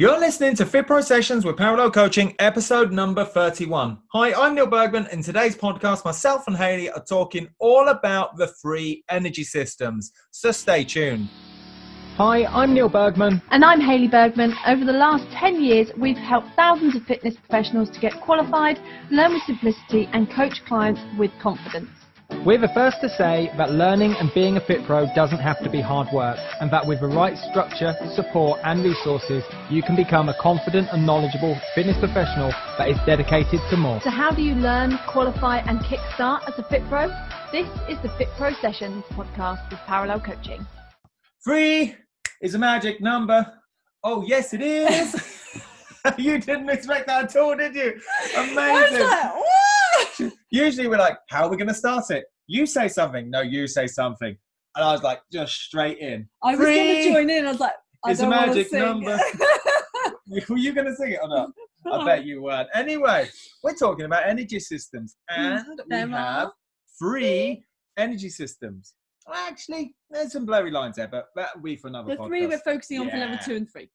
You're listening to Fit Pro Sessions with Parallel Coaching, episode number 31. Hi, I'm Neil Bergman. In today's podcast, myself and Haley are talking all about the free energy systems. So stay tuned. Hi, I'm Neil Bergman. And I'm Haley Bergman. Over the last 10 years, we've helped thousands of fitness professionals to get qualified, learn with simplicity, and coach clients with confidence. We're the first to say that learning and being a Fit Pro doesn't have to be hard work, and that with the right structure, support, and resources, you can become a confident and knowledgeable fitness professional that is dedicated to more. So, how do you learn, qualify, and kickstart as a Fit Pro? This is the Fit Pro Sessions podcast with Parallel Coaching. Free is a magic number. Oh, yes, it is. you didn't expect that at all, did you? Amazing. Usually we're like, how are we going to start it? You say something. No, you say something. And I was like, just straight in. I was going to join in. I was like, I it's a magic number. were you going to sing it or not? I bet you weren't. Anyway, we're talking about energy systems, and we have three energy systems. Actually, there's some blurry lines there, but that'll be for another. The podcast. three we're focusing on Yeah. for level two and three.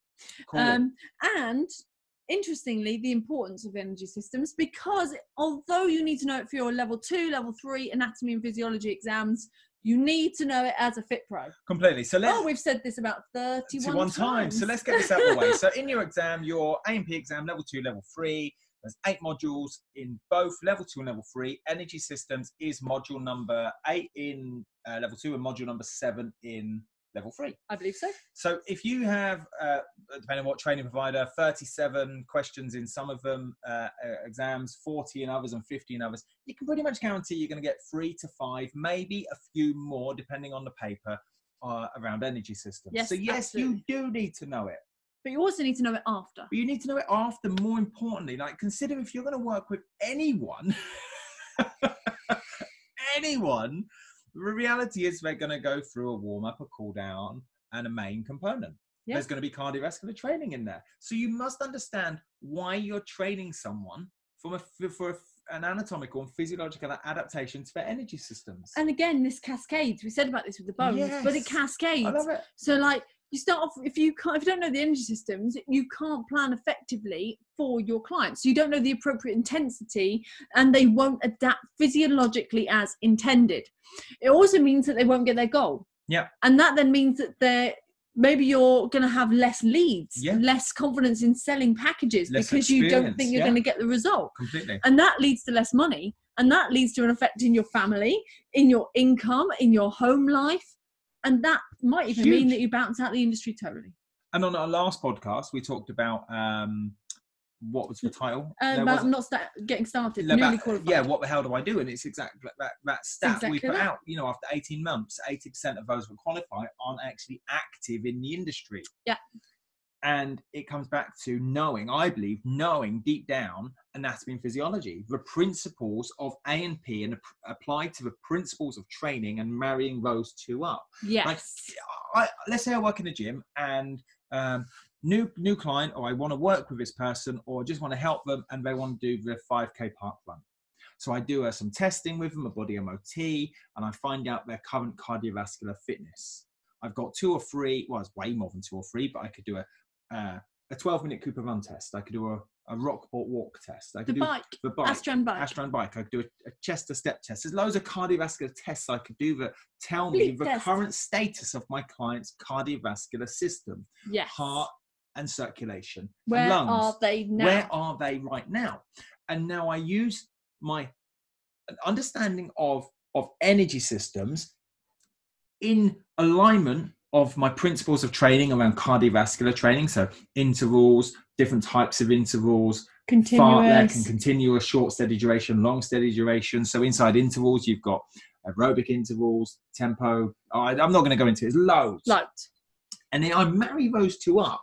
Cool. Um, and interestingly, the importance of energy systems because although you need to know it for your level two, level three anatomy and physiology exams, you need to know it as a fit pro. Completely. So let's Oh, we've said this about 31 to one time. So let's get this out of the way. So in your exam, your AMP exam, level two, level three, there's eight modules in both level two and level three. Energy systems is module number eight in uh, level two and module number seven in level three. I believe so. So if you have, uh, depending on what training provider, 37 questions in some of them, uh, uh, exams, 40 in others, and 50 in others, you can pretty much guarantee you're going to get three to five, maybe a few more, depending on the paper, uh, around energy systems. Yes, so yes, absolutely. you do need to know it. But you also need to know it after. But you need to know it after, more importantly. Like, consider if you're going to work with anyone, anyone, the reality is they're going to go through a warm up, a cool down, and a main component. Yeah. There's going to be cardiovascular training in there. So you must understand why you're training someone from a, for a, an anatomical and physiological adaptation to their energy systems. And again, this cascades. We said about this with the bones, but it cascades. I love it. So like you start off if you can't if you don't know the energy systems, you can't plan effectively for your clients. So you don't know the appropriate intensity and they won't adapt physiologically as intended. It also means that they won't get their goal. Yeah. And that then means that they're maybe you're going to have less leads, Yeah. less confidence in selling packages Less because you don't think you're yeah. going to get the result Completely. and that leads to less money and that leads to an effect in your family in your income in your home life and that might even mean that you bounce out the industry totally And on our last podcast, we talked about um, what was the title? There about wasn't- sta- getting started newly qualified yeah, what the hell do I do? And it's exactly that, that, stat we exactly put that. out. You know, after 18 months, 80% of those who qualify aren't actually active in the industry. Yeah. And it comes back to knowing, I believe, knowing deep down anatomy and physiology, the principles of A and P, and ap- applied to the principles of training and marrying those two up. yes Like, I, let's say I work in a gym and um, new new client, or I want to work with this person, or just want to help them, and they want to do the 5k park run. So I do uh, some testing with them, a body MOT, and I find out their current cardiovascular fitness. I've got two or three. Well, it's way more than two or three, but I could do a uh, a 12 minute Cooper run test. I could do a, a Rockport walk test. I the could do bike the bike. Astrand bike Astrand bike. I could do a, a Chester step test. There's loads of cardiovascular tests I could do that tell me the test. current status of my client's cardiovascular system, yes heart and circulation, where and lungs. are they now Where are they right now? And now I use my understanding of of energy systems in alignment of my principles of training around cardiovascular training. So intervals, different types of intervals, fartlek continuous and continuous, short steady duration, long steady duration. So inside intervals, you've got aerobic intervals, tempo. I, I'm not going to go into it. Loads. loads and then I marry those two up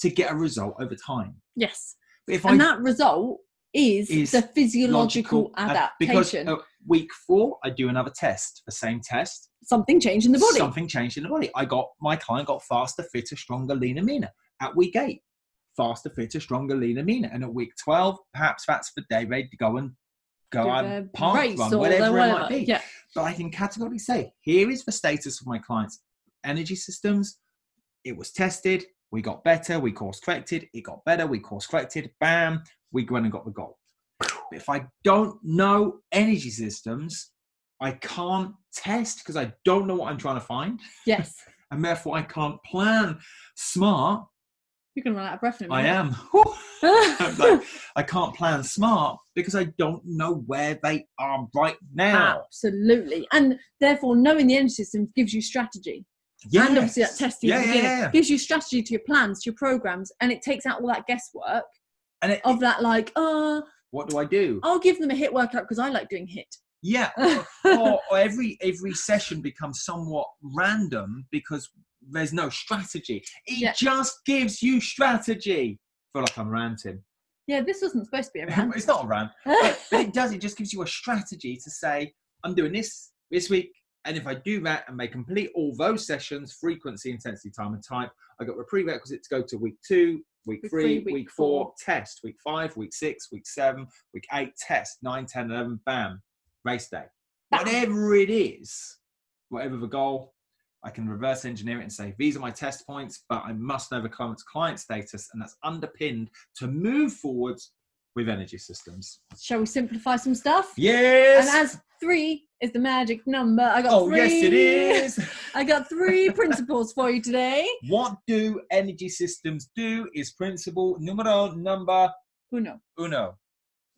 to get a result over time. yes But if and I that result is, is the physiological uh, because adaptation uh, week four, I do another test, the same test. something changed in the body Something changed in the body. I got my client got faster, fitter, stronger, leaner, meaner. At week eight, faster, fitter, stronger, leaner, meaner. And at week twelve, perhaps that's the day they go and go on park race run, whatever, their it might be. yeah But I can categorically say, here is the status of my client's energy systems. It was tested. We got better, we course corrected, it got better, we course corrected, bam, we went and got the goal. If I don't know energy systems, I can't test because I don't know what I'm trying to find. Yes. And therefore, I can't plan smart. You're going to run out of breath in a I minute. I'm like, I can't plan smart because I don't know where they are right now. Absolutely. And therefore, knowing the energy systems gives you strategy. And obviously, that testing Yeah, yeah, yeah. gives you strategy to your plans, to your programs, and it takes out all that guesswork And it, of that, like, oh, what do I do? I'll give them a HIIT workout because I like doing HIIT. Yeah, or, or every every session becomes somewhat random because there's no strategy. It Yeah. just gives you strategy. I feel like I'm ranting. yeah, this wasn't supposed to be a rant. it's not a rant, but, but it does. It just gives you a strategy to say, I'm doing this this week, and if I do that and they complete all those sessions, frequency, intensity, time, and type, I got the prerequisite to go to week two, week Week three, week, week four, four. test, week five, week six, week seven, week eight, test, nine, 10, 11, bam, race day. Bam. Whatever it is, whatever the goal, I can reverse engineer it and say, these are my test points, but I must know the client's client status, and that's underpinned to move forwards with energy systems. Shall we simplify some stuff? Yes. And as three is the magic number, I got oh, three. yes, it is. I got three principles for you today. what do energy systems do? Is principle numero number Uno. uno.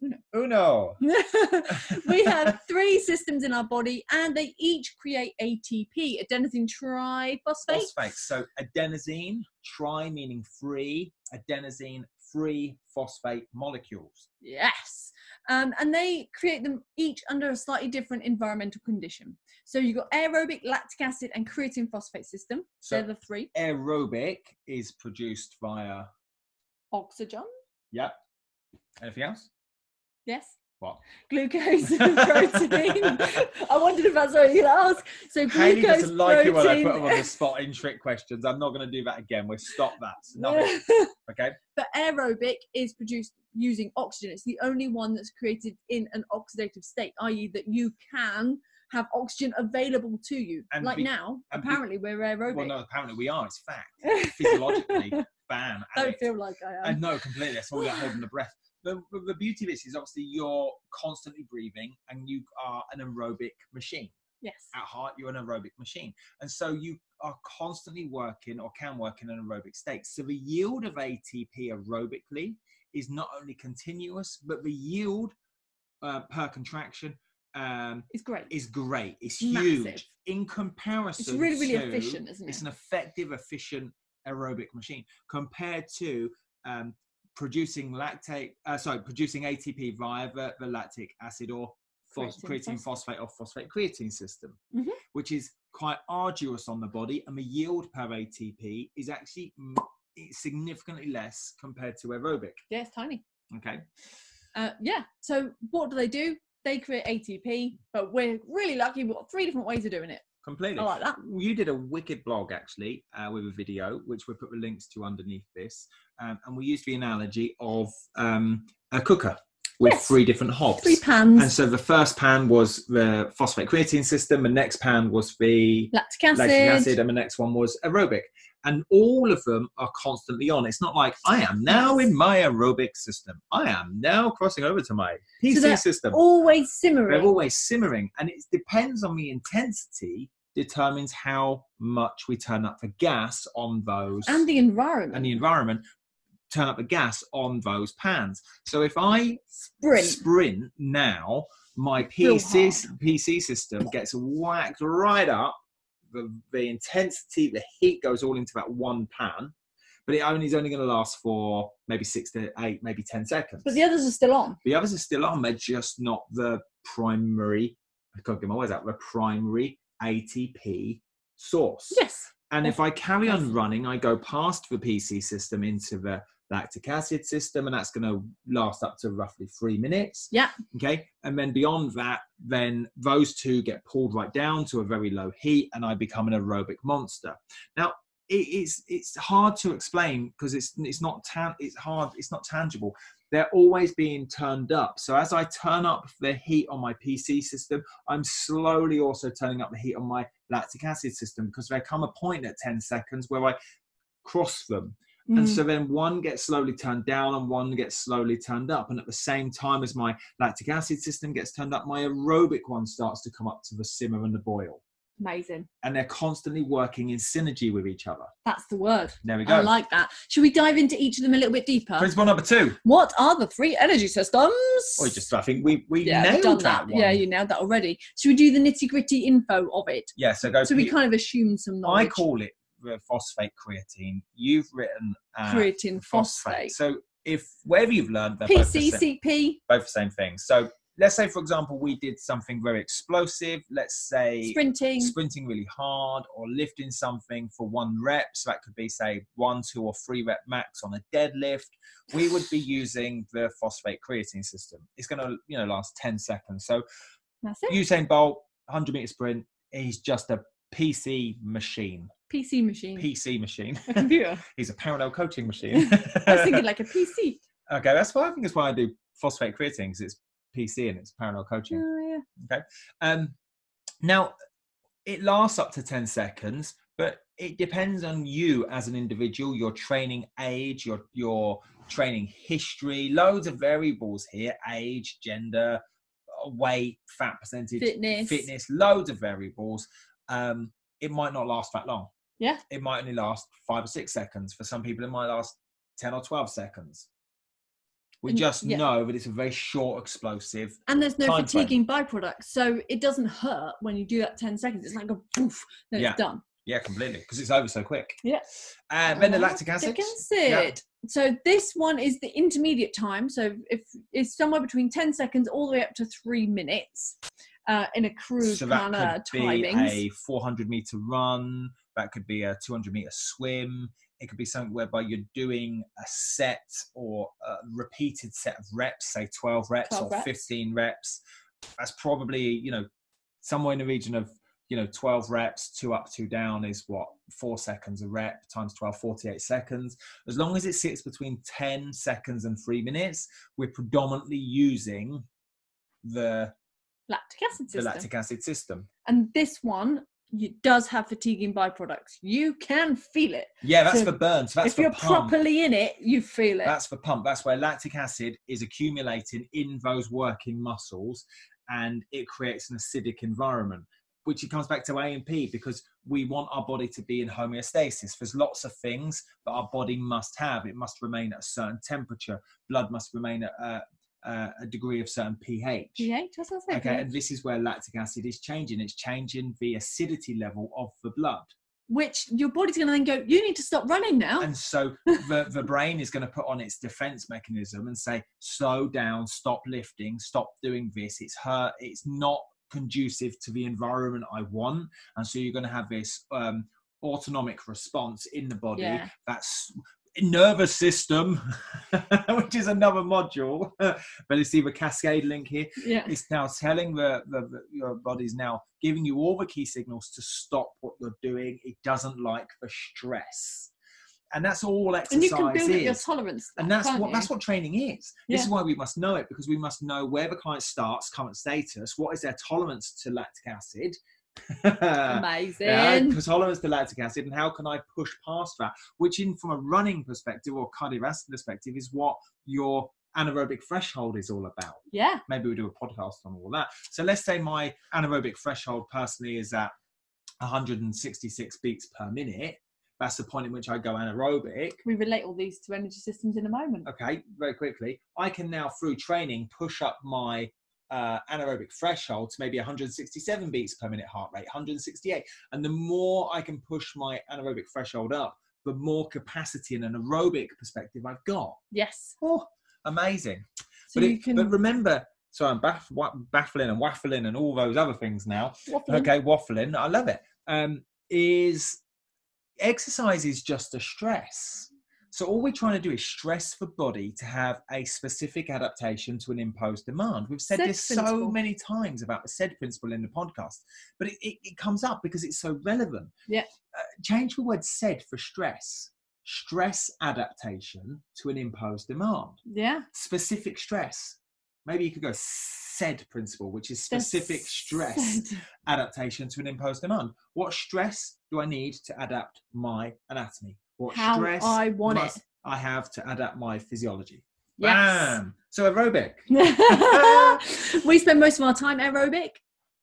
Uno. Uno. we have three systems in our body and they each create ATP, adenosine triphosphate. Phosphate. So adenosine, tri meaning free, adenosine free phosphate molecules. Yes. Um, and they create them each under a slightly different environmental condition. So you've got aerobic, lactic acid, and creatine phosphate system. So- They're the three. Aerobic is produced via, Oxygen. yep. Anything else? Yes. What? Glucose and protein. I wondered if that's what you'd ask. So Haley glucose, doesn't like it when I protein. put them on the spot in trick questions. I'm not going to do that again. We'll stop that. Nothing. Okay. but aerobic is produced using oxygen. It's the only one that's created in an oxidative state, i.e., that you can have oxygen available to you. And like be- now, and be- apparently we're aerobic. Well, no, apparently we are. It's fact. Physiologically, bam. Don't addict. feel like I I am. know completely. That's all that holding the breath. The, the, the beauty of this is obviously you're constantly breathing and you are an aerobic machine. Yes. At heart, you're an aerobic machine. And so you are constantly working or can work in an aerobic state. So the yield of ATP aerobically is not only continuous, but the yield uh, per contraction um, It's great. is great. It's Massive. huge in comparison. It's really, really to- efficient, isn't it? It's an effective, efficient aerobic machine compared to um, producing lactate. Uh, sorry, producing ATP via the, the lactic acid or phos- Creatine creatine phosphate or phosphate creatine system, Mhm. which is quite arduous on the body, and the yield per ATP is actually significantly less compared to aerobic. Yeah, it's tiny. Okay. Uh, yeah. So what do they do? They create ATP, but we're really lucky. We've got three different ways of doing it. Completely. I like that. You did a wicked blog actually uh, with a video, which we put the links to underneath this, um, and we used the analogy of um, a cooker with Yes. three different hobs. Three pans. And so the first pan was the phosphate creatine system, the next pan was the lactic acid. lactic acid, and the next one was aerobic. And all of them are constantly on. It's not like I am now in my aerobic system. I am now crossing over to my PC they're system. Always simmering. They're always simmering, and it depends on the intensity determines how much we turn up the gas on those and the environment. and the environment turn up the gas on those pans. So if I sprint. sprint now, my PC PC system gets whacked right up. The, the intensity, the heat goes all into that one pan, but it only is only going to last for maybe six to eight, maybe ten seconds. But the others are still on. The others are still on. They're just not the primary. I can't get my words out. The primary ATP source. Yes. And if I carry on running, I go past the PC system into the lactic acid system, and that's going to last up to roughly three minutes. Yeah. Okay. And then beyond that, then those two get pulled right down to a very low heat, and I become an aerobic monster. Now, it is it's hard to explain because it's it's not tan- it's hard it's not tangible they're always being turned up so as i turn up the heat on my pc system i'm slowly also turning up the heat on my lactic acid system because there come a point at 10 seconds where i cross them And Mm. so then one gets slowly turned down and one gets slowly turned up. And at the same time as my lactic acid system gets turned up, my aerobic one starts to come up to the simmer and the boil. Amazing. And they're constantly working in synergy with each other. That's the word. There we go. I like that. Should we dive into each of them a little bit deeper? Principle number two. What are the three energy systems? Oh, just I think we we yeah, nailed done that, one. Yeah, you nailed that already. Should we do the nitty gritty info of it? Yeah, so go. So we kind of assume some knowledge. I call it phosphate creatine. You've written uh, creatine phosphate. So if wherever you've learned, they're both the same- PCCP, both the same thing. So let's say, for example, we did something very explosive. Let's say sprinting. sprinting really hard or lifting something for one rep. So that could be, say, one, two, or three rep max on a deadlift. We would be using the phosphate creatine system. It's going to, you know, last 10 seconds. So That's it. Usain Bolt, 100 meter sprint, he's just a PC machine. PC machine. PC machine. a computer. he's a parallel coaching machine. I was thinking like a PC. okay, that's why I think that's why I do phosphate creatine because it's PC and it's parallel coaching. Oh, yeah. Um, now, it lasts up to 10 seconds, but it depends on you as an individual, your training age, your, your training history, loads of variables here age, gender, weight, fat percentage, Fitness. fitness, loads of variables. Um, it might not last that long. Yeah. It might only last five or six seconds. For some people, it might last 10 or 12 seconds. We And- just yeah. know that it's a very short, explosive. And there's no frame. fatiguing byproducts. So it doesn't hurt when you do that 10 seconds. It's like a poof, then Yeah. it's done. Yeah, completely, because it's over so quick. Yeah. and then the lactic acid. Acid. So this one is the intermediate time. So if it's somewhere between 10 seconds all the way up to three minutes uh, in a crude So that kind of timings. a 400 meter run. That could be a 200 meter swim. It could be something whereby you're doing a set or a repeated set of reps, say 12 reps 12 or reps. 15 reps. That's probably you know somewhere in the region of you know 12 reps, two up, two down is what four seconds a rep times 12, 48 seconds. As long as it sits between 10 seconds and three minutes, we're predominantly using the, lactic acid system. the lactic acid system. and this one does have fatiguing byproducts. You can feel it. Yeah, that's So for burn. So that's if you're pump. properly in it, you feel it. That's for pump. That's where lactic acid is accumulating in those working muscles, and it creates an acidic environment. Which it comes back to A and P because we want our body to be in homeostasis. There's lots of things that our body must have. It must remain at a certain temperature. Blood must remain at a, a, a degree of certain pH. pH, that's what I said. Okay, and this is where lactic acid is changing. It's changing the acidity level of the blood. Which your body's going to then go, you need to stop running now. and so the, the brain is going to put on its defense mechanism and say slow down stop lifting stop doing this it's hurt it's not conducive to the environment i want and so you're going to have this um, autonomic response in the body Yeah. that's nervous system which is another module but you see the cascade link here yeah. it's now telling the, the, the your body's now giving you all the key signals to stop what you're doing. It doesn't like the stress, and that's all exercise And you can build up your tolerance. to And that's what you? that's what training is. This is why we must know it because we must know where the client starts, current status, what is their tolerance to lactic acid. Amazing. Yeah, because tolerance to lactic acid, and how can I push past that? Which, in from a running perspective or cardiovascular perspective, is what your anaerobic threshold is all about yeah. maybe we'll do a podcast on all that. So let's say my anaerobic threshold personally is at 166 beats per minute. That's the point at which I go anaerobic. We relate all these to energy systems in a moment. Okay, very quickly. I can now, through training, push up my uh, anaerobic threshold to maybe 167 beats per minute heart rate, 168. And the more I can push my anaerobic threshold up, the more capacity in an aerobic perspective I've got. Yes. Oh, amazing. So but, you it, can but remember, so I'm baff, wa- baffling and waffling and all those other things now. waffle. Okay, waffling. I love it. Um, is exercise is just a stress. So all we're trying to do is stress the body to have a specific adaptation to an imposed demand. We've said SAID this so many times about the SAID principle in the podcast, but it, it, it comes up because it's so relevant. Yeah. Uh, change the word SAID for stress. Stress adaptation to an imposed demand Yeah. specific stress. Maybe you could go SAID principle, which is specific stress adaptation to an imposed demand. What stress do I need to adapt my anatomy? What How stress I want it. I have to adapt my physiology. Yes. Bam! So aerobic. we spend most of our time aerobic.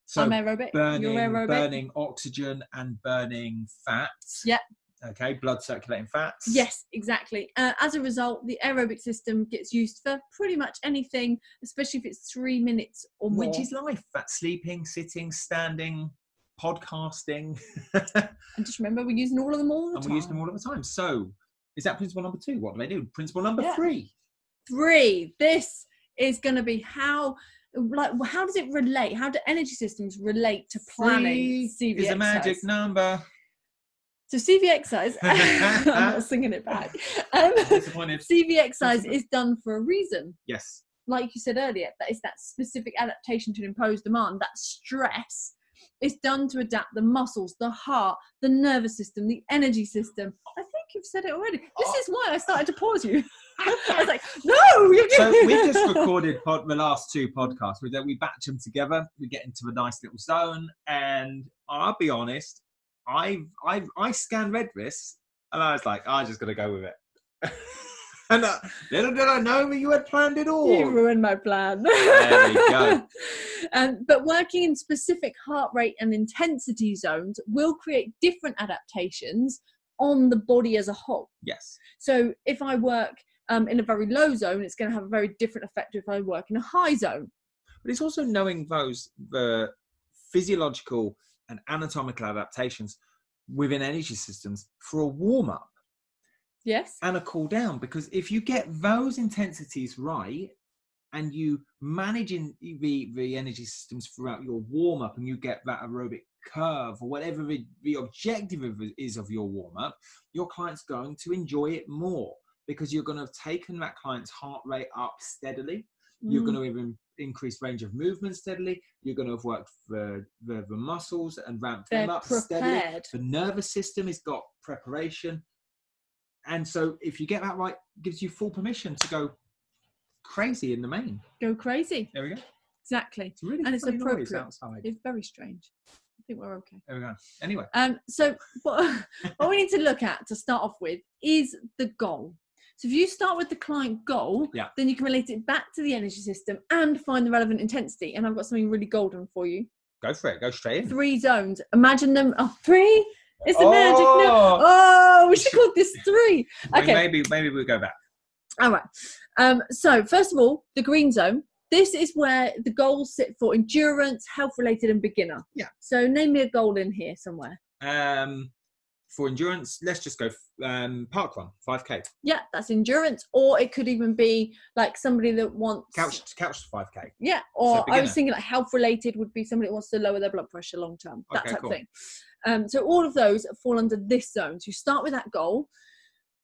So I'm aerobic. burning, You're aerobic. burning oxygen and burning fats. Yep. Okay, blood circulating fats. Yes, exactly. Uh, as a result, the aerobic system gets used for pretty much anything, especially if it's three minutes or more. Which is life. That's sleeping, sitting, standing, podcasting. and just remember, we're using all of them all the and time. we use them all of the time. So is that principle number two? What do they do? Principle number Yeah. three. Three. This is going to be how. Like, how does it relate? How do energy systems relate to planning Three is a magic number. So CV exercise, I'm not singing it back. Um. CV exercise is done for a reason. Yes. like you said earlier, that is that specific adaptation to an imposed demand, that stress is done to adapt the muscles, the heart, the nervous system, the energy system. I think you've said it already. This Oh. is why I started to pause you. I was like, no, So we've just recorded pod, the last two podcasts. We, we batch them together. We get into a nice little zone, and I'll be honest, I I I scanned red wrists, and I was like, I'm just gonna go with it. And uh, little did I know that you had planned it all. You ruined my plan. There we go. um, but working in specific heart rate and intensity zones will create different adaptations on the body as a whole. Yes. So if I work um, in a very low zone, it's going to have a very different effect if I work in a high zone. But it's also knowing those the physiological and anatomical adaptations within energy systems for a warm up Yes. and a cool down. Because if you get those intensities right and you manage in the, the energy systems throughout your warm up and you get that aerobic curve or whatever the, the objective of is of your warm up, your client's going to enjoy it more because you're going to have taken that client's heart rate up steadily. You're Mm. going to even increase range of movement steadily. You're going to have worked the, the, the muscles and ramped They're them up steadily. The nervous system has got preparation. And so if you get that right, it gives you full permission to go crazy in the main. Go crazy. There we go. Exactly. It's really And it's appropriate. outside. It's very strange. I think we're okay. There we go. Anyway, Um, so what, what we need to look at to start off with is the goal. So if you start with the client goal, Yeah. then you can relate it back to the energy system and find the relevant intensity. And I've got something really golden for you. go for it. Go straight in. Three zones. Imagine them. Oh, three? It's a magic number. Oh. Oh, we should call this three. Okay. Maybe maybe we'll go back. All right. Um, so first of all, the green zone. This is where the goals sit for endurance, health related, and beginner. Yeah. So name me a goal in here somewhere. Um, for endurance, let's just go um, park run, 5k. Yeah, that's endurance, or it could even be like somebody that wants Couch couch to 5k. Yeah, or I was thinking like health related would be somebody that wants to lower their blood pressure long term, that Okay, type cool. of thing. Um, so all of those fall under this zone. So you start with that goal.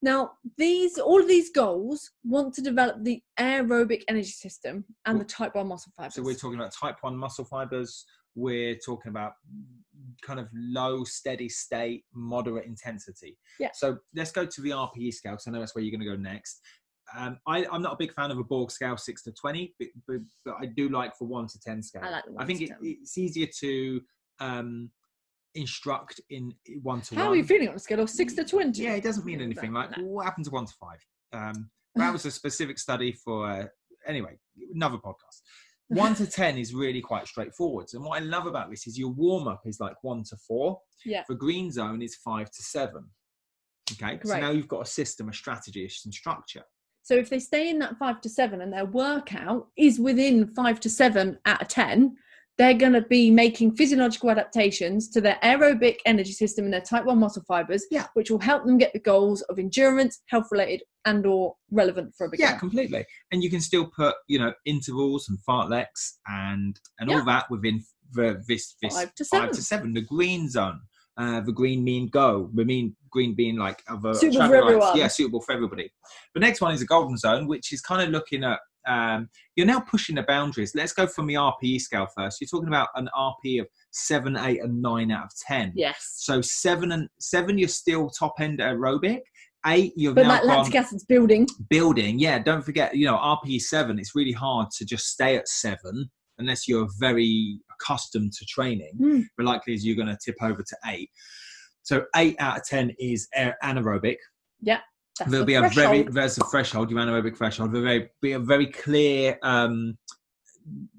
Now, these all of these goals want to develop the aerobic energy system and the type one muscle fibers. So we're talking about type 1 muscle fibers. We're talking about kind of low, steady state, moderate intensity. Yeah. So let's go to the RPE scale. because I know that's where you're going to go next. Um, I, I'm not a big fan of a Borg scale, six to 20, but, but, but I do like for one to 10 scale. I like the I one think to it, 10. it's easier to um, instruct in one to one. How are you feeling on a scale of six to twenty? Yeah, it doesn't mean anything. Like, No. what happened to one to five? Um, that was a specific study for, uh, anyway, another podcast. One to 10 is really quite straightforward. And what I love about this is your warm up is like one to four. Yeah. For green zone, is five to seven. Okay. So now you've got a system, a strategy, some structure. So if they stay in that five to seven and their workout is within five to seven out of 10, they're going to be making physiological adaptations to their aerobic energy system and their type 1 muscle fibers, Yeah. which will help them get the goals of endurance, health related and or relevant for a beginner. Yeah, completely. And you can still put, you know, intervals and fartleks and and Yeah. all that within the, this this Five to seven, five to seven. The green zone, uh, the green mean go. The mean green being like other Suitable for everyone. Yeah, suitable for everybody. The next one is a golden zone, which is kind of looking at. Um, you're now pushing the boundaries. Let's go from the RPE scale first. You're talking about an RPE of seven, eight, and nine out of ten. Yes. So seven and seven, you're still top end aerobic. Eight, you've But now that lactic acid's building. building, yeah, don't forget, you know, RPE seven, it's really hard to just stay at seven unless you're very accustomed to training. Mm. But likely is you're going to tip over to eight. So eight out of 10 is anaerobic. That's there'll the be a very there's a threshold, your anaerobic threshold. There'll very, be a very clear um,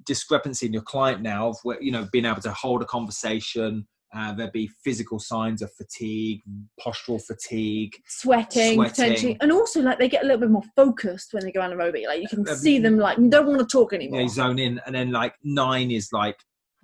discrepancy in your client now of where you know being able to hold a conversation. Uh, there'll be physical signs of fatigue, postural fatigue. sweating, Sweating. potentially, and also like they get a little bit more focused when they go anaerobic. Like you can Uh, see them like don't want to talk anymore. know, zone in, and then like nine is like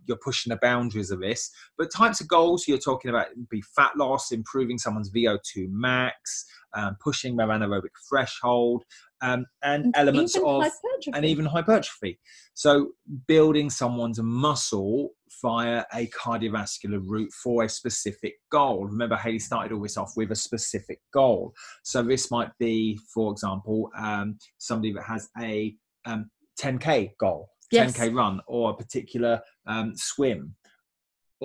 you're pushing the boundaries of this. But types of goals you're talking about would be fat loss, improving someone's VO2 max, um, pushing their anaerobic threshold, um, and, And elements of hypertrophy. and even hypertrophy. So building someone's muscle via a cardiovascular route for a specific goal. Remember, Haley started all this off with a specific goal. So this might be, for example, um, somebody that has a um, 10k goal, Yes. 10k run, or a particular um, swim.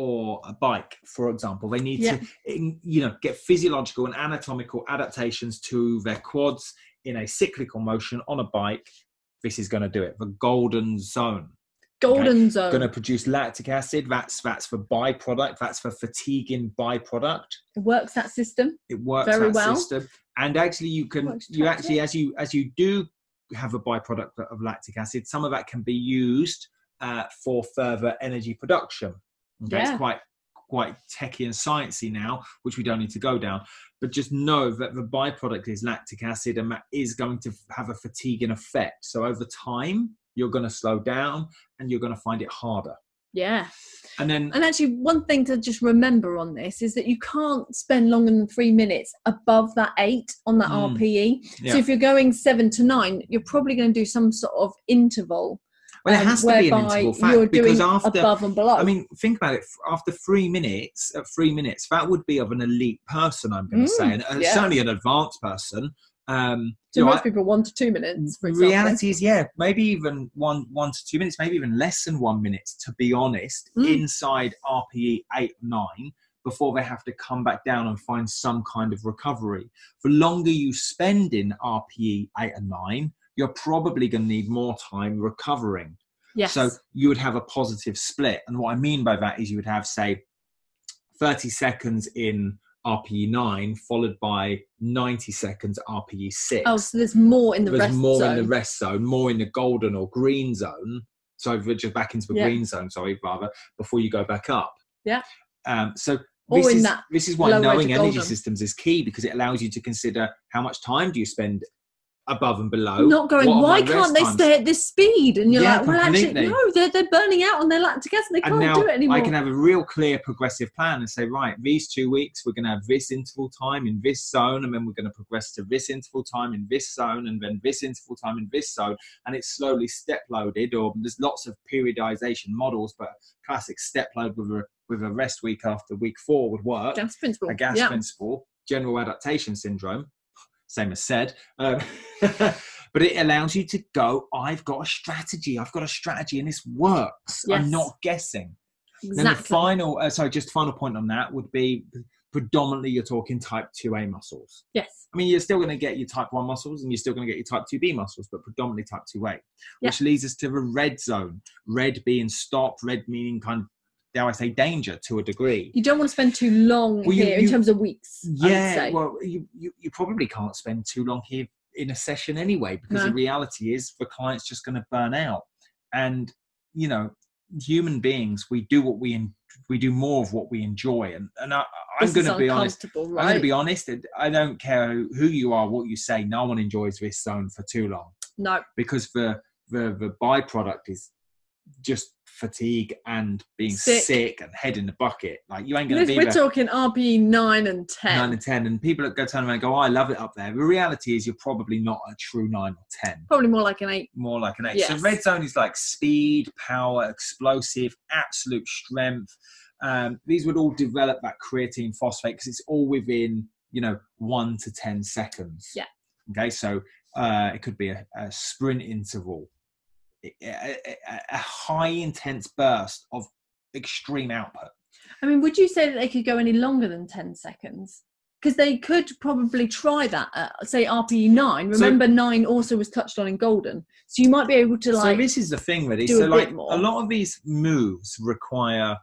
Or a bike, for example, they need Yeah. to, you know, get physiological and anatomical adaptations to their quads in a cyclical motion on a bike. This is going to do it. The golden zone golden zone. going to produce lactic acid. That's that's for byproduct. That's for fatiguing byproduct. It works that system. It works Very that well. system. And actually, you can you actually as you as you do have a byproduct of lactic acid, some of that can be used uh, for further energy production. Okay, Yeah. it's quite quite techy and sciencey now, which we don't need to go down. But just know that the byproduct is lactic acid, and that is going to have a fatiguing effect. So over time, you're going to slow down, and you're going to find it harder. Yeah. And then And actually, one thing to just remember on this is that you can't spend longer than three minutes above that eight on that Mm. RPE. Yeah. So if you're going seven to nine, you're probably going to do some sort of interval. Well, it has to be an interval fact because after above and below. I mean, think about it. After three minutes, at three minutes, that would be of an elite person. I'm going to say, Mm, and uh, yeah. certainly an advanced person. Um, so know, most people one to two minutes. For reality is, yeah, maybe even one one to two minutes, maybe even less than one minute. To be honest, Mm. inside RPE eight nine. Before they have to come back down and find some kind of recovery. The longer you spend in RPE eight and nine, you're probably going to need more time recovering. Yes. So you would have a positive split. And what I mean by that is you would have, say, 30 seconds in RPE 9, followed by 90 seconds RPE 6. oh, so there's more in the rest zone. There's rest more zone. in the rest zone, more in the golden or green zone. So just back into the Yeah. green zone, sorry, rather, before you go back up. Yeah. Um, so this is, that this is why knowing energy golden. systems is key because it allows you to consider how much time do you spend above and below. not going. What Why can't they times? stay at this speed? And you're Yeah, like, well, actually, no, they're they're burning out on their lactic acid. They and they can't do it anymore. I can have a real clear progressive plan and say, right, these two weeks we're going to have this interval time in this zone, and then we're going to progress to this interval time in this zone, and then this interval time in this zone, and it's slowly step loaded. Or there's lots of periodization models, but classic step load with a with a rest week after week four would work. GAS principle. A GAS yeah. principle, general adaptation syndrome, same as SAID. Um, but it allows you to go, I've got a strategy, I've got a strategy, and this works. Yes. I'm not guessing. Exactly. Then the final, uh, sorry, just final point on that would be predominantly you're talking type 2A muscles. yes. I mean, you're still going to get your type 1 muscles and you're still going to get your type 2B muscles, but predominantly type 2A, which leads us to the red zone. Red being stop, red meaning kind of, dare I say, danger to a degree. You don't want to spend too long Well, you- here you- in terms of weeks. Yeah, well, you, you, you probably can't spend too long here in a session anyway, because No. the reality is the client's just going to burn out. And, you know, human beings, we do what we, en- we do more of what we enjoy. And, and I, I'm going to be honest. uncomfortable, I'm going to be honest. I don't care who you are, what you say. No one enjoys this zone for too long no, because the the the byproduct is just fatigue and being Sick. sick, and head in the bucket. Like you ain't to be we're there talking RPE nine and ten. nine and ten, and people that go turn around and go, oh, "I love it up there." The reality is, you're probably not a true nine or ten. Probably more like an eight. More like an eight. So red zone is like speed, power, explosive, absolute strength. Um, these would all develop that creatine phosphate because it's all within you know one to ten seconds. Yeah. Okay, so uh, it could be a, a sprint interval, a, a- high intense burst of extreme output. I mean, would you say that they could go any longer than ten seconds? Because they could probably try that at, say, RPE nine. So- Remember, nine also was touched on in Golden, so you might be able to like. so this is the thing really so a like a lot of these moves require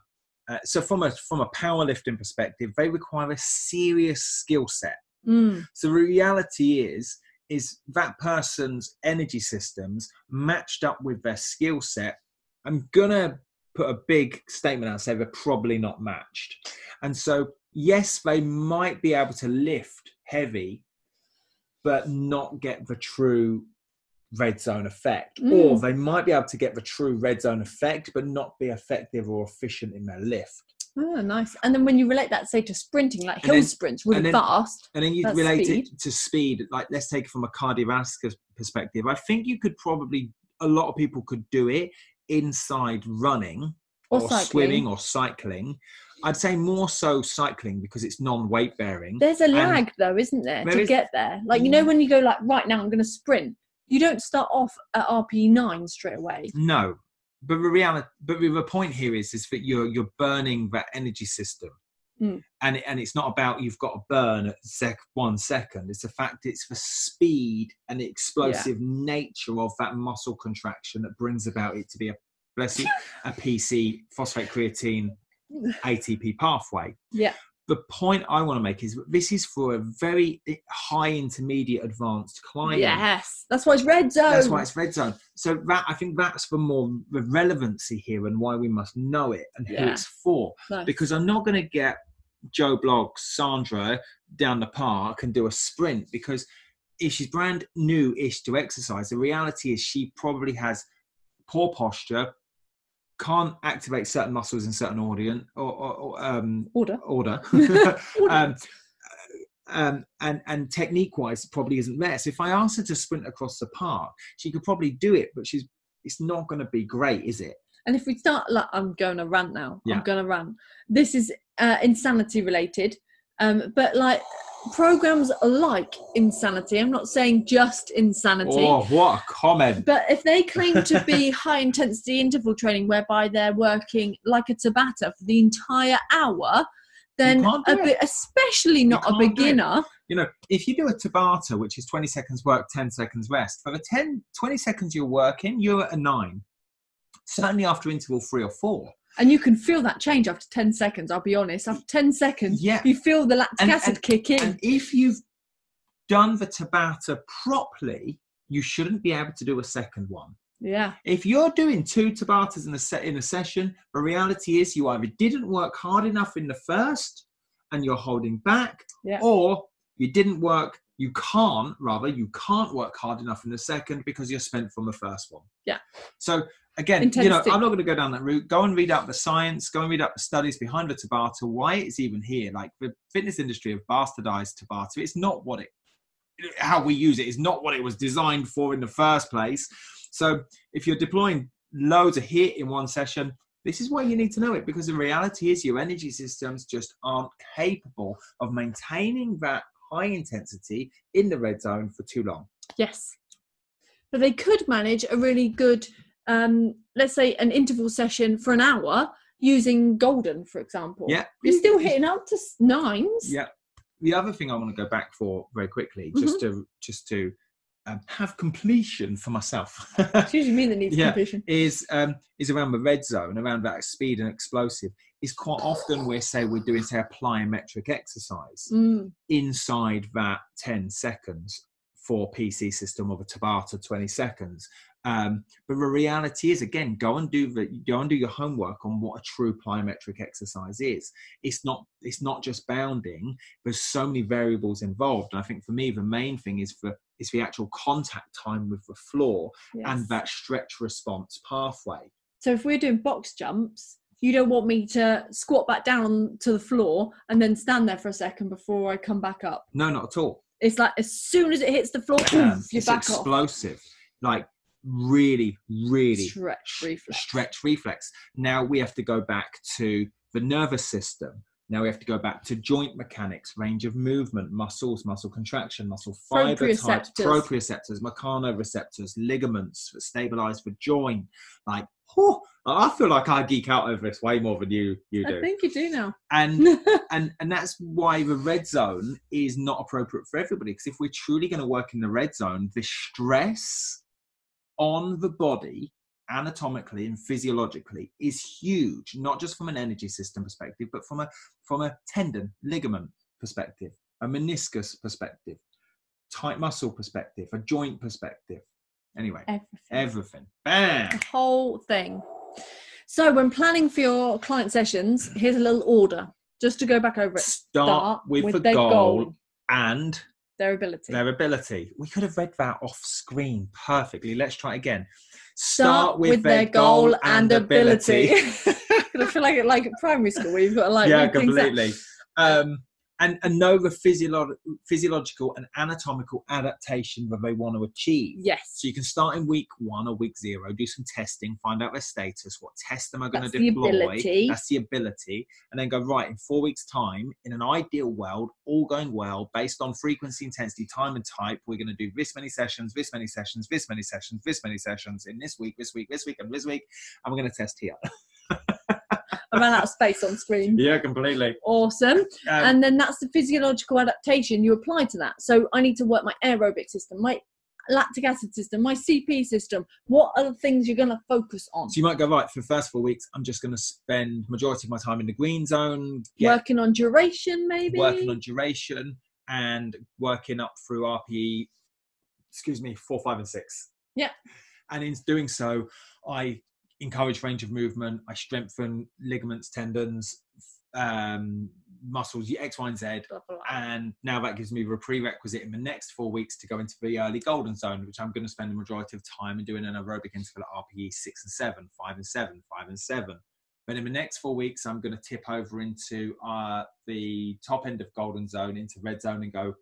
uh, so from a from a powerlifting perspective they require a serious skill set Mm. So the reality is, is that person's energy systems matched up with their skill set. I'm gonna put a big statement out and say they're probably not matched. And so, yes, they might be able to lift heavy, but not get the true red zone effect. Mm. Or they might be able to get the true red zone effect, but not be effective or efficient in their lift. Oh, nice. And then when you relate that, say, to sprinting, like hill then- sprints, really and then- fast. And then you relate speed. it to speed. Like, let's take it from a cardiovascular perspective. I think you could probably, a lot of people could do it inside running Or or, swimming or cycling. I'd say more so cycling because it's non-weight bearing. There's a lag though, isn't there, There to is- get there? Like you know mm. when you go like right now I'm going to sprint. You don't start off at RP nine straight away. No, but the reality, but the point here is, is that you're you're burning that energy system, Mm. and and it's not about you've got to burn at sec one second. It's the fact it's the speed and the explosive nature of that muscle contraction that brings about it to be a bless you a PC phosphate creatine ATP pathway. Yeah. The point I want to make is this is for a very eh, high intermediate advanced client. Yes, that's why it's red zone. That's why it's red zone. So that I think that's the more the relevancy here and why we must know it and who it's for. Nice. Because I'm not going to get Joe Bloggs, Sandra down the park and do a sprint because if she's brand new-ish to exercise, the reality is she probably has poor posture, can't activate certain muscles in certain audience or, or, or um, order. order. Order. um, um, and and technique wise probably isn't there. So if I asked her to sprint across the park, she could probably do it, but she's it's not going to be great, is it? And if we start, like, I'm going to rant now. Yeah. I'm going to rant. This is uh, insanity related, um, but like programs like insanity. I'm not saying just insanity. Oh, what a comment! But if they claim to be high intensity interval training, whereby they're working like a Tabata for the entire hour, then a bit, especially not a can't do it. beginner, You know, if you do a Tabata, which is 20 seconds work, 10 seconds rest, for the 10, 20 seconds you're working, you're at a nine. Certainly after interval three or four. And you can feel that change after 10 seconds. I'll be honest, after 10 seconds, Yeah. you feel the lactic And- acid and- kick in. And if you've done the Tabata properly, you shouldn't be able to do a second one. yeah, If you're doing two Tabatas in a set in a session, the reality is you either didn't work hard enough in the first and you're holding back, Yeah. or you didn't work, you can't, rather, you can't work hard enough in the second because you're spent from the first one. Yeah. So again, Intensity. you know, I'm not going to go down that route. Go and read up the science, go and read up the studies behind the Tabata, why it's even here. Like the fitness industry have bastardized Tabata. It's not what it how we use it is not what it was designed for in the first place. So if you're deploying loads of HIIT in one session, this is why you need to know it because the reality is your energy systems just aren't capable of maintaining that high intensity in the red zone for too long. yes. But they could manage a really good, um, let's say, an interval session for an hour using Golden, for example. Yeah. You're still hitting up to nines. Yeah. The other thing I want to go back for very quickly, just to just to um, have completion for myself. It's usually me that needs Yeah. completion. is um, is around the red zone, around that speed and explosive. Is quite often we say we're doing say a plyometric exercise Mm. inside that 10 seconds for PC system of a Tabata 20 seconds. Um, but the reality is again, go and do the go and do your homework on what a true plyometric exercise is. It's not it's not just bounding. There's so many variables involved. And I think for me, the main thing is for is the actual contact time with the floor and that stretch response pathway. So if we're doing box jumps, you don't want me to squat back down to the floor and then stand there for a second before I come back up. No, not at all. It's like as soon as it hits the floor, Um, oof, you're it's back off. explosive, like really, really Stretch reflex. stretch reflex. Now we have to go back to the nervous system. Now we have to go back to joint mechanics, range of movement, muscles, muscle contraction, muscle fiber types, Proprioceptors. proprioceptors, mechanoreceptors, ligaments that stabilize the joint. Like, oh, I feel like I geek out over this way more than you you do. I think you do now. And and and that's why the red zone is not appropriate for everybody because if we're truly going to work in the red zone the stress on the body anatomically and physiologically is huge not just from an energy system perspective but from a from a tendon ligament perspective a meniscus perspective, tight muscle perspective, a joint perspective. Anyway, Everything. everything. Bam. the whole thing. So when planning for your client sessions, here's a little order just to go back over it. Start, with, the their goal, and their ability. their ability. We could have read that off screen perfectly. Let's try it again. Start, with, their, goal and ability. I feel like like primary school where you've got to like yeah, completely. Um, and, and know the physiolo- physiological and anatomical adaptation that they want to achieve. Yes. So you can start in week one or week zero, do some testing, find out their status, what test am I going to That's the deploy. ability. That's the ability. And then go, right, in four weeks' time, in an ideal world, all going well, based on frequency, intensity, time, and type, we're going to do this many sessions, this many sessions, this many sessions, this many sessions in this week, this week, this week, and this week. And we're going to test here. I ran out of space on screen. yeah, completely. Awesome. Um, and then that's the physiological adaptation you apply to that. So I need to work my aerobic system, my lactic acid system, my CP system. What are the things you're going to focus on? So you might go right for the first four weeks. I'm just going to spend majority of my time in the green zone, Working on duration, maybe. working on duration, and working up through RPE. Excuse me, four, five, and six. Yeah. And in doing so, I encourage range of movement. I strengthen ligaments, tendons, um, muscles, X, Y, and Z. And now that gives me the prerequisite in the next four weeks to go into the early golden zone, which I'm going to spend the majority of time in doing an aerobic interval at RPE six and seven, five and seven, five and seven. But in the next four weeks, I'm going to tip over into uh, the top end of golden zone, into red zone, and go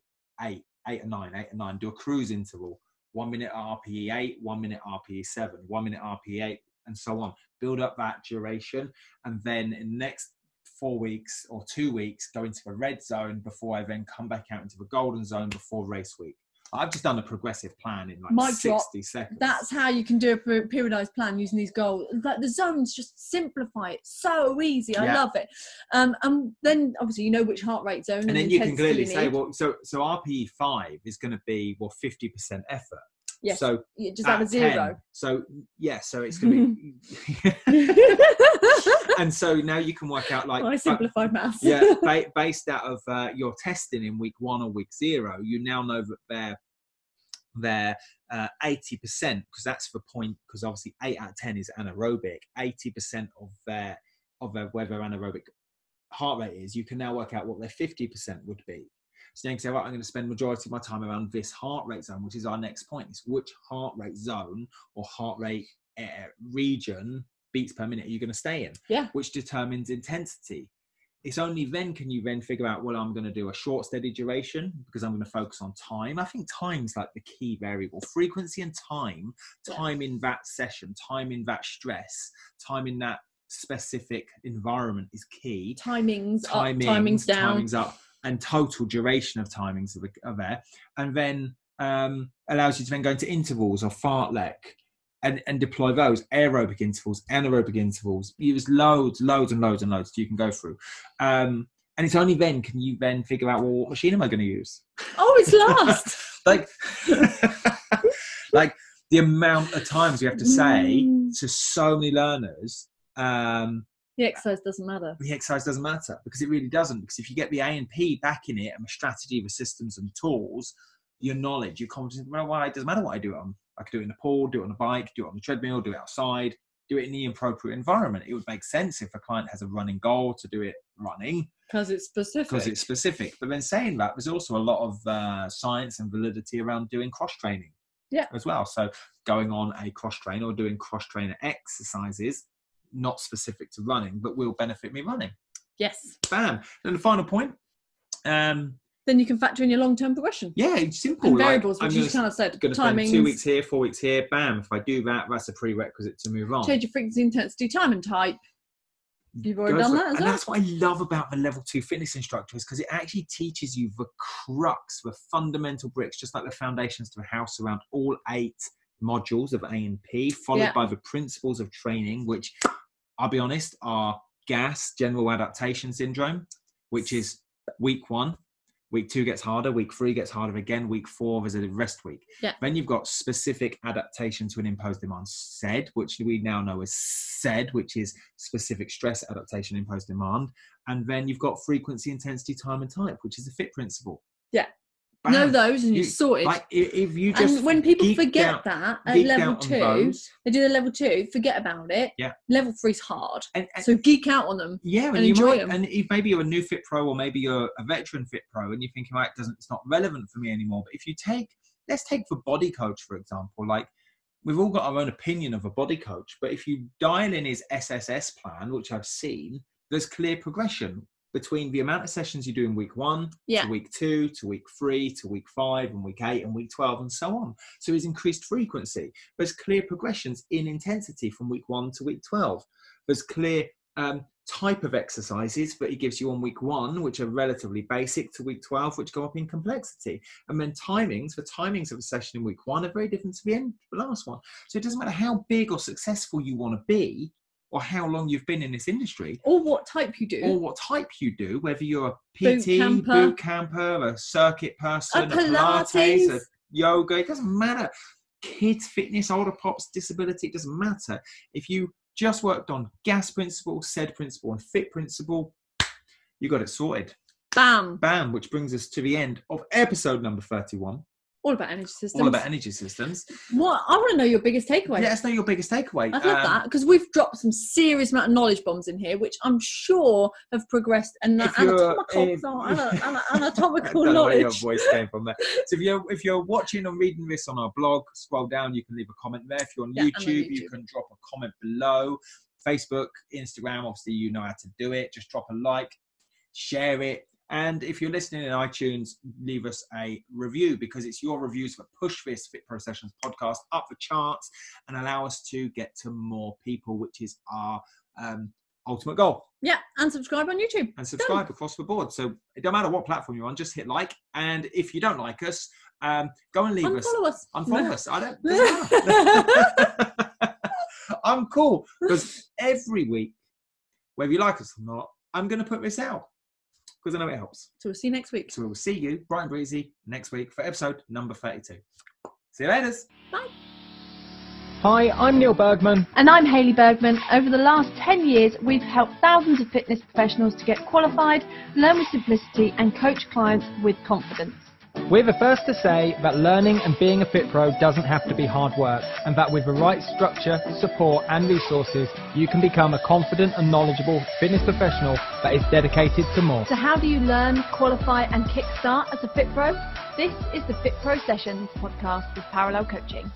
eight, eight and nine, eight and nine. Do a cruise interval. One minute RPE eight, one minute RPE seven, one minute RPE eight, and so on. Build up that duration, and then in the next four weeks or two weeks, go into the red zone before I then come back out into the golden zone before race week. I've just done a progressive plan in like Mic 60 drop. seconds. That's how you can do a periodized plan using these goals. Like the zones just simplify it so easy. I Yeah. love it. Um, and then obviously you know which heart rate zone and, and then you can clearly say, well, so so RPE five is going to be well 50% effort. Yes, So you just add a zero. 10, So yeah, so it's going to be, and so now you can work out like I but- simplified maths. yeah, ba- based out of uh, your testing in week one or week zero, you now know that they're they're uh, 80% because that's the point because obviously 8 out of 10 is anaerobic 80% of their of their where their anaerobic heart rate is you can now work out what their 50% would be so you can say right i'm going to spend majority of my time around this heart rate zone which is our next point. Is which heart rate zone or heart rate uh, region beats per minute are you going to stay in? Yeah. which determines intensity. It's only then can you then figure out well i'm going to do a short steady duration because i'm going to focus on time. I think time's like the key variable. Frequency and time Yeah. time in that session time in that stress time in that specific environment is key. Timings, timings, up, timings down. timings up and total duration of timings are, are there and then um, allows you to then go into intervals or fartlek and, and deploy those aerobic intervals anaerobic intervals use loads loads and loads and loads you can go through um, and it's only then can you then figure out well what machine am i going to use Oh, it's last. like like the amount of times we have to say Mm. to so many learners um, the exercise doesn't matter. the exercise doesn't matter because it really doesn't. Because if you get the A and P back in it and the strategy, the systems and tools, your knowledge, your competence, well, why it doesn't matter what I do it on. I could do it in the pool, do it on a bike, do it on the treadmill, do it outside, do it in the appropriate environment. It would make sense if a client has a running goal to do it running Because it's specific. because it's specific. But then saying that, there's also a lot of uh, science and validity around doing cross training. Yeah. As well. So going on a cross train or doing cross trainer exercises, not specific to running, but will benefit me running. yes. Bam. And the final point. Um, Then you can factor in your long-term progression yeah, it's simple. and like, variables, I'm which you kind of said. spend two weeks here, four weeks here. Bam. If I do that, that's a prerequisite to move on. change your frequency, intensity, time, and type. You've already done that as and well. that's what I love about the level two fitness instructor is because it actually teaches you the crux, the fundamental bricks, just like the foundations to a house around all eight modules of A and P, followed Yeah. by the principles of training, which I'll be honest are GAS, general adaptation syndrome, which is week one. Week two gets harder. Week three gets harder again. Week four is a rest week. Yeah. Then you've got specific adaptation to an imposed demand, SED, which we now know as SED, which is specific stress adaptation imposed demand. And then you've got frequency, intensity, time, and type, which is the fit principle. Yeah. Bam. know those and You- you're sorted. Like if you just and when people forget out- that at level two, they do the level two, forget about it. Yeah. Level three's hard. and, and- So geek out on them. yeah, and, and you enjoy might, 'em. and if maybe you're a new fit pro or maybe you're a veteran fit pro, and you're thinking, like, doesn't it's not relevant for me anymore. But if you take, let's take the body coach for example, like. We've all got our own opinion of a body coach, but if you dial in his SSS plan, which I've seen, there's clear progression between the amount of sessions you do in week one Yeah. to week two to week three to week five and week eight and week 12 and so on. So there's increased frequency. There's clear progressions in intensity from week one to week 12. There's clear um, type of exercises that he gives you on week one, which are relatively basic, to week 12, which go up in complexity. And then timings, the timings of a session in week one are very different to the end, the last one. So it doesn't matter how big or successful you want to be or how long you've been in this industry Or what type you do. or what type you do, whether you're a Boot PT, camper. boot camper, a circuit person, a Pilates, a Pilates. yoga, it doesn't matter. Kids, fitness, older pops, disability, it doesn't matter. If you just worked on gas principle, said principle, and fit principle, you got it sorted. Bam. Bam, which brings us to the end of episode number 31, All about energy systems. all about energy systems. What I want to know your biggest takeaway. Let us know your biggest takeaway. I'd love Um, that because we've dropped some serious amount of knowledge bombs in here, which I'm sure have progressed and you're- anatomical, if- ana- ana- I anatomical don't know where your voice came from there. So if you're if you're watching or reading this on our blog, scroll down. You can leave a comment there. If you're on Yeah, I'm on YouTube, you can drop a comment below. Facebook, Instagram, obviously you know how to do it. Just drop a like, share it, and if you're listening in iTunes, leave us a review because it's your reviews that push this Fit Pro Sessions podcast up the charts and allow us to get to more people, which is our um, ultimate goal Yeah, and subscribe on YouTube. and subscribe across the board. So it don't matter what platform you're on, just hit like. And if you don't like us, um, go and leave us. Unfollow us. Unfollow us. I don't. I'm cool because every week, whether you like us or not, I'm going to put this out because I know it helps. So we'll see you next week. So we'll see you, Brian Breezy, next week for episode number 32. See you later. Bye. Hi, I'm Neil Bergman. And I'm Hayley Bergman. Over the last 10 years, we've helped thousands of fitness professionals to get qualified, learn with simplicity, and coach clients with confidence. We're the first to say that learning and being a fit pro doesn't have to be hard work, and that with the right structure, support, and resources, you can become a confident and knowledgeable fitness professional that is dedicated to more. So, how do you learn, qualify, and kickstart as a Fit Pro? This is the Fit Pro Sessions podcast with Parallel Coaching.